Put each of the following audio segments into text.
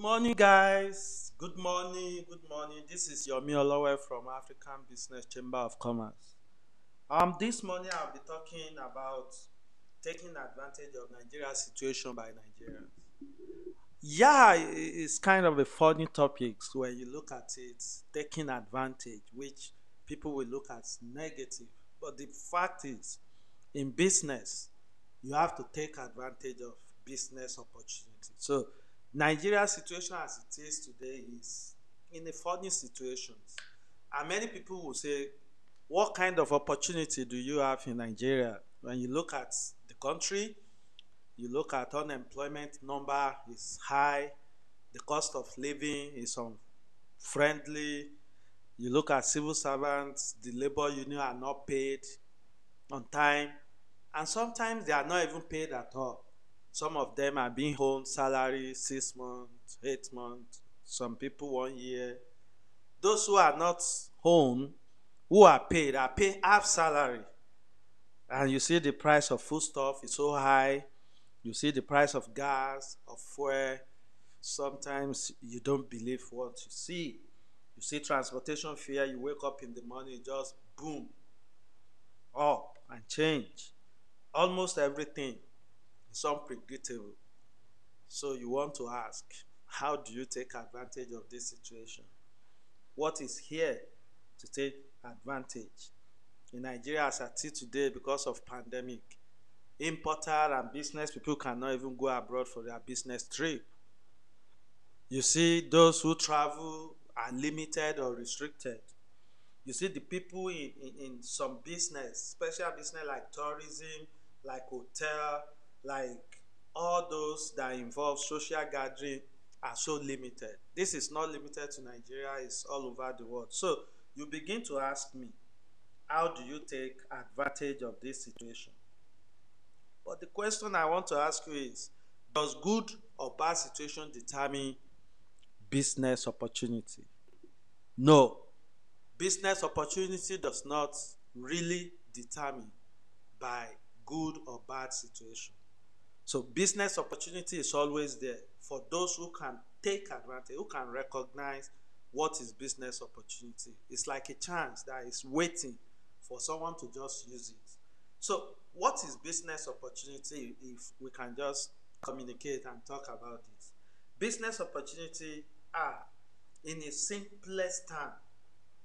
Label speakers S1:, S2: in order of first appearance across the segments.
S1: morning, guys. Good morning. Good morning. This is Yomi Olowe from African Business Chamber of Commerce. Um, this morning I'll be talking about taking advantage of Nigeria's situation by Nigerians. Yeah, it's kind of a funny topic when you look at it, taking advantage, which people will look at negative. But the fact is, in business, you have to take advantage of business opportunity. So Nigeria's situation as it is today is in a funny situation. And many people will say, what kind of opportunity do you have in Nigeria? When you look at the country, you look at unemployment number is high, the cost of living is unfriendly. You look at civil servants, the labor union are not paid on time, and sometimes they are not even paid at all. Some of them are being owed salary six months, eight months, some people one year. Those who are not home, who are paid, are paid half salary. And you see the price of foodstuff is so high. You see the price of gas, of fuel. Sometimes you don't believe what you see. You see transportation fare, you wake up in the morning, just boom, up and change. Almost everything is unpredictable. So you want to ask, how do you take advantage of this situation? What is here to take advantage? In Nigeria, as at today, because of pandemic, importer and business people cannot even go abroad for their business trip. You see, those who travel are limited or restricted. You see, the people in, in, in some business, special business like tourism, like hotel, like all those that involve social gathering are so limited. This is not limited to Nigeria, it's all over the world. So you begin to ask me, how do you take advantage of this situation? But the question I want to ask you is, does good or bad situation determine business opportunity? No. Business opportunity does not really determine by good or bad situation. So business opportunity is always there for those who can take advantage, who can recognize what is business opportunity. It's like a chance that is waiting for someone to just use it. So what is business opportunity if we can just communicate and talk about this? Business opportunity are in a simplest term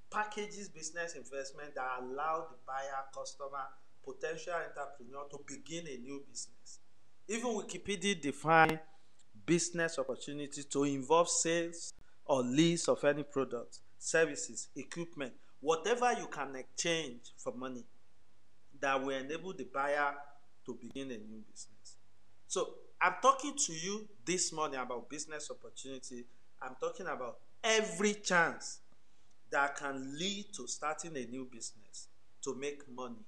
S1: packages business investment that allow the buyer, customer, potential entrepreneur to begin a new business. Even Wikipedia define business opportunity to involve sales or lease of any product, services, equipment, whatever you can exchange for money that will enable the buyer to begin a new business. So I'm talking to you this morning about business opportunity. I'm talking about every chance that can lead to starting a new business, to make money,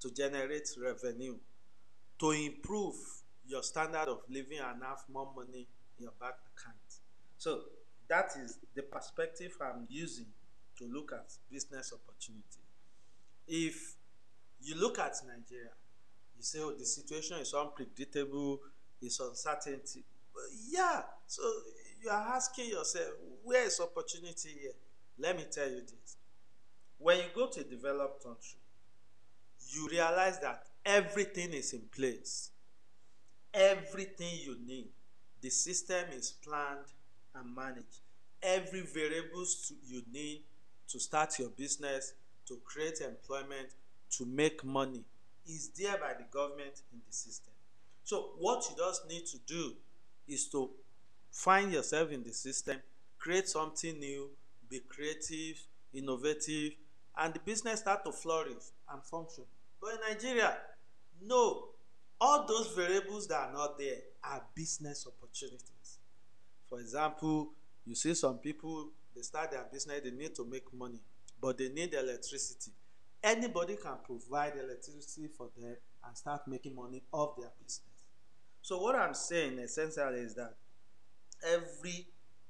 S1: to generate revenue, to improve your standard of living and have more money in your bank account. So that is the perspective I'm using to look at business opportunity. If you look at Nigeria, you say, oh, the situation is unpredictable, it's uncertainty. Yeah, so you are asking yourself, where is opportunity here? Let me tell you this. When you go to a developed country, you realize that everything is in place. Everything you need, the system is planned and managed. Every variables you need to start your business, to create employment, to make money is there by the government in the system. So what you just need to do is to find yourself in the system, create something new, be creative, innovative, and the business start to flourish and function. But in Nigeria, no. All those variables that are not there are business opportunities. For example, you see some people, they start their business, they need to make money, but they need electricity. Anybody can provide electricity for them and start making money off their business. So what I'm saying essentially is that every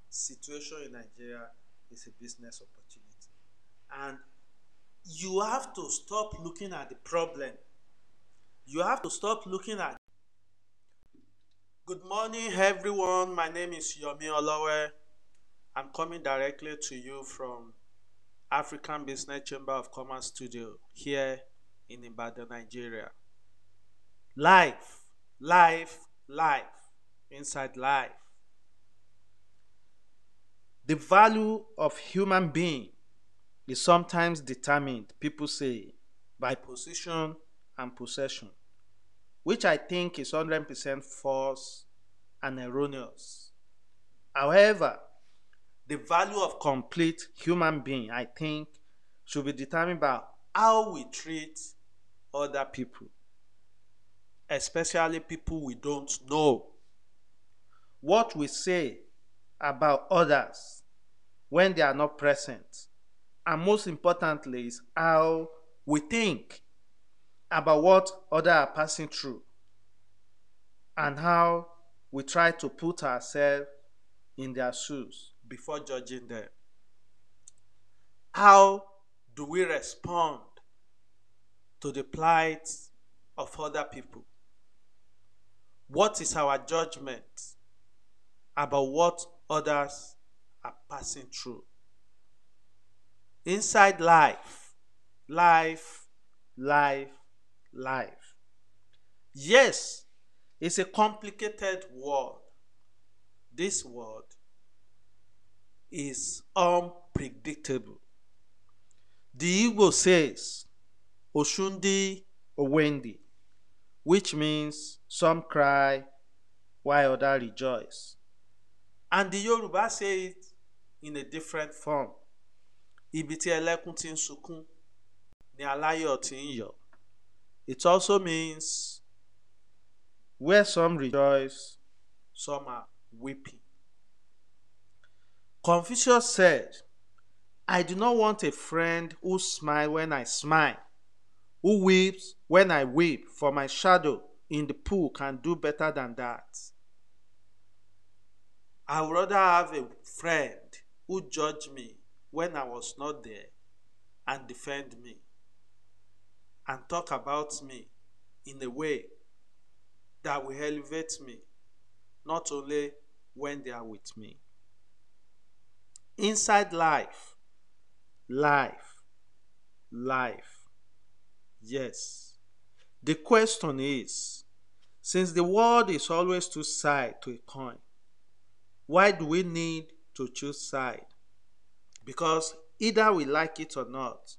S1: situation in Nigeria is a business opportunity. And you have to stop looking at the problem. You have to stop looking at Good morning, everyone. My name is Yomi Olowe. I'm coming directly to you from African Business Chamber of Commerce Studio here in Ibadan, Nigeria. Life, life, life, inside life. The value of human being is sometimes determined, people say, by position and possession, which I think is 100% false and erroneous. However, the value of complete human being, I think, should be determined by how we treat other people, especially people we don't know. What we say about others when they are not present, and most importantly, is how we think about what others are passing through and how we try to put ourselves in their shoes before judging them. How do we respond to the plight of other people? What is our judgment about what others are passing through? Inside life, life, life, life. Yes, it's a complicated world. This world is unpredictable. The Igbo says, Oshundi Owendi, which means some cry while others rejoice. And the Yoruba say it in a different form. Ibi tí ẹlẹ́kún ti ń ni aláyọ̀ ti yọ̀. It also means where some rejoice, some are weeping. Confucius said, I do not want a friend who smiles when I smile, who weeps when I weep, for my shadow in the pool can do better than that. I would rather have a friend who judge me when I was not there and defend me and talk about me in a way that will elevate me, not only when they are with me. Inside life, life, life. Yes. The question is since the world is always two sides to a coin, why do we need to choose side? Because either we like it or not,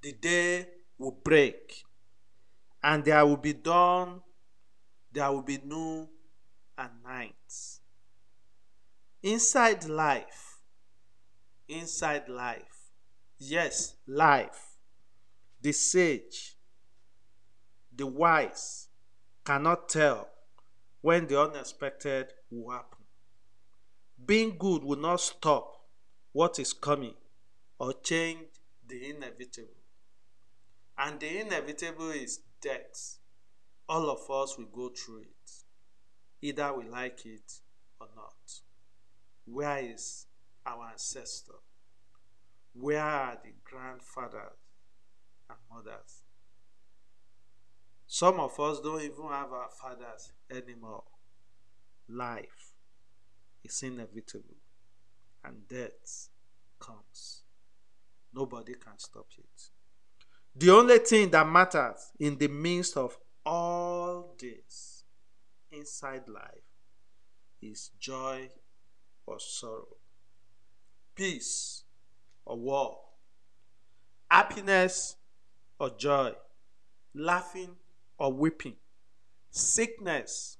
S1: the day will break and there will be dawn, there will be noon and night. Inside life, inside life, yes, life, the sage, the wise cannot tell when the unexpected will happen. Being good will not stop what is coming or change the inevitable. And the inevitable is death. All of us will go through it, either we like it or not. Where is our ancestor? Where are the grandfathers and mothers? Some of us don't even have our fathers anymore. Life is inevitable and death comes. Nobody can stop it. The only thing that matters in the midst of all this inside life is joy or sorrow, peace or war, happiness or joy, laughing or weeping, sickness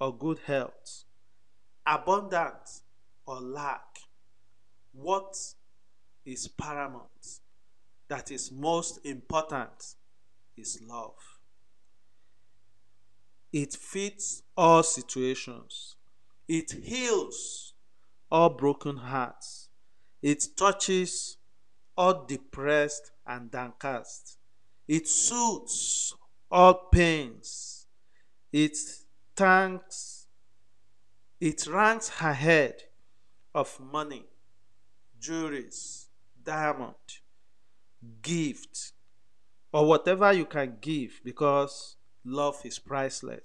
S1: or good health, abundance or lack. What is paramount, that is most important, is love. It fits all situations. It heals all broken hearts. It touches all depressed and downcast. It soothes all pains. It thanks, it ranks ahead of money, jewelries, diamond, gift, or whatever you can give because love is priceless.